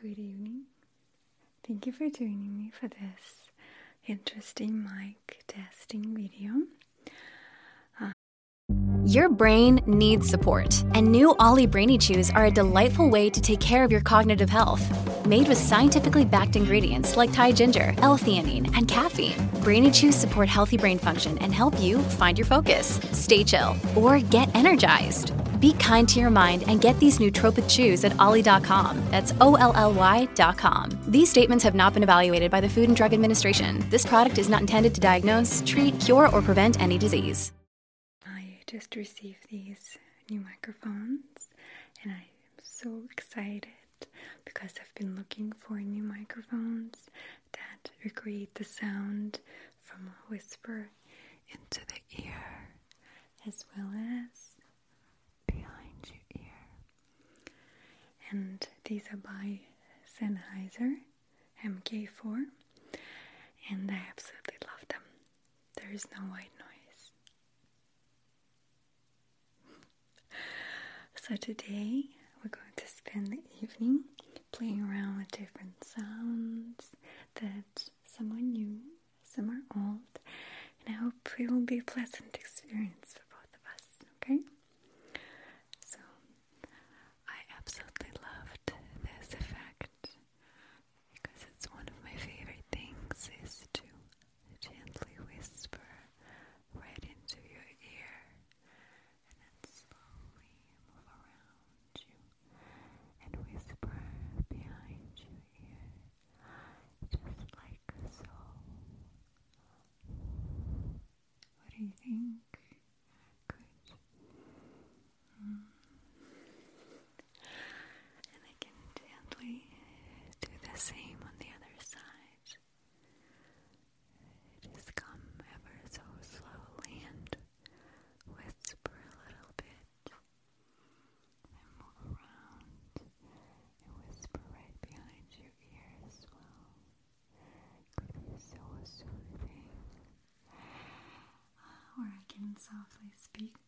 good evening. Thank you for joining me for this interesting mic testing video. Uh, your brain needs support, and new OLLY Brainy Chews are a delightful way to take care of your cognitive health. Made with scientifically backed ingredients like Thai ginger, L-theanine, and caffeine, Brainy Chews support healthy brain function and help you find your focus, stay chill, or get energized. Be kind to your mind and get these nootropic chews at olly.com. That's O L L Y.com. These statements have not been evaluated by the Food and Drug Administration. This product is not intended to diagnose, treat, cure, or prevent any disease. I just received these new microphones and I am so excited because I've been looking for new microphones that recreate the sound from a whisper into the ear as well as behind your ear. And these are by Sennheiser MK4 and I absolutely love them. There is no white noise. So today we're going to spend the evening playing around with different sounds that some are new, some are old, and I hope it will be a pleasant experience for both of us, okay? So I absolutely loved this effect because it's one of my favorite things is to gently whisper right into your ear and then slowly move around you and whisper behind your ear just like so. What do you think? Good. Mm. And I can gently do the same on the other side. Just come ever so slowly and whisper a little bit. And move around and whisper right behind your ear as well. Could be so soothing. Or I can speak